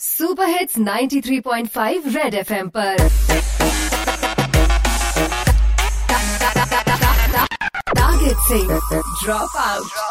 Super hits 93.5 red FM पर target से drop out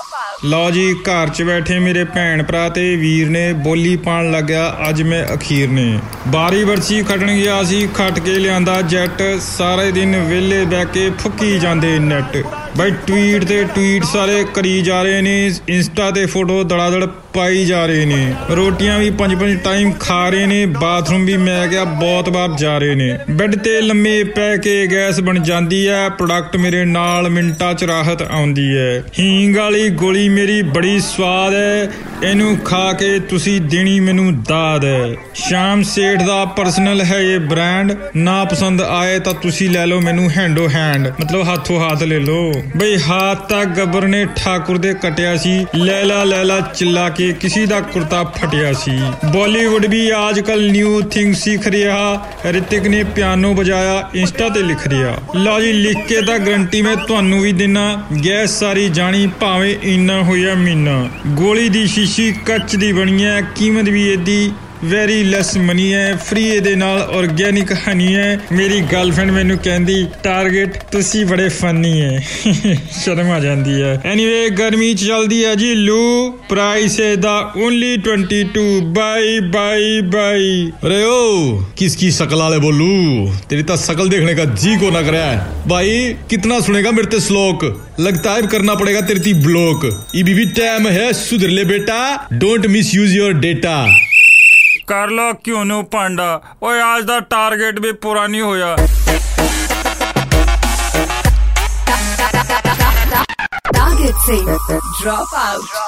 ਲਓ ਜੀ ਘਰ 'ਚ ਬੈਠੇ ਮੇਰੇ ਭੈਣ ਭਰਾ ਤੇ ਵੀਰ ਨੇ ਬੋਲੀ ਪਾਣ ਲੱਗਿਆ ਅੱਜ ਮੈਂ ਅਖੀਰ ਨੇ ਬਾਰੀ ਵਰਸੀ ਖਟਣ ਗਿਆ ਸੀ ਖਟ ਕੇ ਲਿਆਂਦਾ ਜੈਟ ਸਾਰੇ ਦਿਨ ਵਿਹਲੇ ਬਹਿ ਕੇ ਫੁੱਕੀ ਜਾਂਦੇ ਨੈਟ ਬਈ ਟਵੀਟ ਤੇ ਟਵੀਟ ਸਾਰੇ ਕਰੀ ਜਾ ਰਹੇ ਨੇ ਇੰਸਟਾ ਤੇ ਫੋਟੋ ਦੜਾਦੜ ਪਾਈ ਜਾ ਰਹੇ ਨੇ। ਰੋਟੀਆਂ ਵੀ ਪੰਜ ਪੰਜ ਟਾਈਮ ਖਾ ਰਹੇ ਨੇ ਬਾਥਰੂਮ ਵੀ ਮੈਂ ਗਿਆ ਬਹੁਤ ਵਾਰ ਜਾ ਰਹੇ ਨੇ। ਬੈੱਡ ਤੇ ਲੰਮੇ ਪੈ ਕੇ ਗੈਸ ਬਣ ਜਾਂਦੀ ਹੈ ਪ੍ਰੋਡਕਟ ਮੇਰੇ ਨਾਲ ਮਿੰਟਾਂ 'ਚ ਰਾਹਤ ਆਉਂਦੀ ਹੈ। ਹੀਂਗ ਵਾਲੀ ਗੋਲੀ ਮੇਰੀ ਬੜੀ ਸਵਾਦ ਹੈ, ਇਹਨੂੰ ਖਾ ਕੇ ਤੁਸੀਂ ਦੇਣੀ ਮੈਨੂੰ ਦਾਦ ਹੈ। ਸ਼ਾਮ ਸੇਠ ਦਾ ਪਰਸਨਲ ਹੈ ਇਹ ਬ੍ਰਾਂਡ ਨਾ ਪਸੰਦ ਆਏ ਤਾਂ ਤੁਸੀਂ ਲੈ ਲਓ ਮੈਨੂੰ ਹੈਂਡੋ ਹੈਂਡ ਮਤਲਬ ਹੱਥੋਂ ਹੱਥ ਲੈ ਲਓ। ਬਈ ਹਾਥ ਤਾਂ ਗੱਬਰ ਨੇ ਠਾਕੁਰ ਦੇ ਕਟਿਆ ਸੀ, ਲੈਲਾ ਲੈਲਾ ਚਿੱਲਾ ਕੇ ਕਿਸੇ ਦਾ ਕੁਰਤਾ ਫਟਿਆ ਸੀ। ਬਾਲੀਵੁੱਡ ਵੀ ਅੱਜ ਕੱਲ ਨਿਊ ਥਿੰਗ ਸਿੱਖ ਰਿਹਾ, ਰਿਤਿਕ ਨੇ ਪਿਆਨੋ ਵਜਾਇਆ, ਇੰਸਟਾ ਤੇ ਲਿਖ ਰਿਹਾ। ਲਓ ਜੀ, ਲਿਖ ਕੇ ਤਾਂ ਗਰੰਟੀ ਮੈਂ ਤੁਹਾਨੂੰ ਵੀ ਦਿਨਾ, ਗੈਸ ਸਾਰੀ ਜਾਣੀ ਭਾਵੇਂ ਇੰਨਾ ਹੋਇਆ ਮੀਨਾ ਗੋਲੀ ਦੀ ਸ਼ੀਸ਼ੀ ਕੱਚ ਦੀ ਬਣੀ ਹੈ, ਕੀਮਤ ਵੀ ਇਹਦੀ ਵੈਰੀ ਲੈਸ ਮਨੀ ਹੈ ਫ੍ਰੀ ਇਹਦੇ ਨਾਲ ਆਰਗੇਨਿਕ ਹਨੀ ਹੈ ਮੇਰੀ ਗਰਲਫ੍ਰੈਂਡ ਮੈਨੂੰ ਕਹਿੰਦੀ ਟਾਰਗੇਟ ਤੁਸੀਂ ਬੜੇ ਫਨੀ ਹੈ ਸ਼ਰਮ ਆ ਜਾਂਦੀ ਹੈ ਐਨੀਵੇ ਗਰਮੀ ਚ ਚਲਦੀ ਹੈ ਜੀ ਲੂ ਪ੍ਰਾਈਸ ਹੈ ਦਾ ਓਨਲੀ 22 ਬਾਈ ਬਾਈ ਬਾਈ अरे ओ किसकी शकल वाले बोलू तेरी तो शकल देखने का जी को ना करे भाई कितना सुनेगा मेरे ते श्लोक लगता है करना पड़ेगा तेरी ती ब्लॉक ये भी टाइम है सुधर ले बेटा don't misuse your data ਕਰ ਲੋ ਕਿਉਂ ਨੂੰ ਪਾਂਡਾ ਓਏ ਅੱਜ ਦਾ ਟਾਰਗੇਟ ਵੀ ਪੂਰਾ ਨਹੀਂ ਹੋਇਆ ਟਾਰਗੇਟ ਸੇ ਡ੍ਰੌਪ ਆਊਟ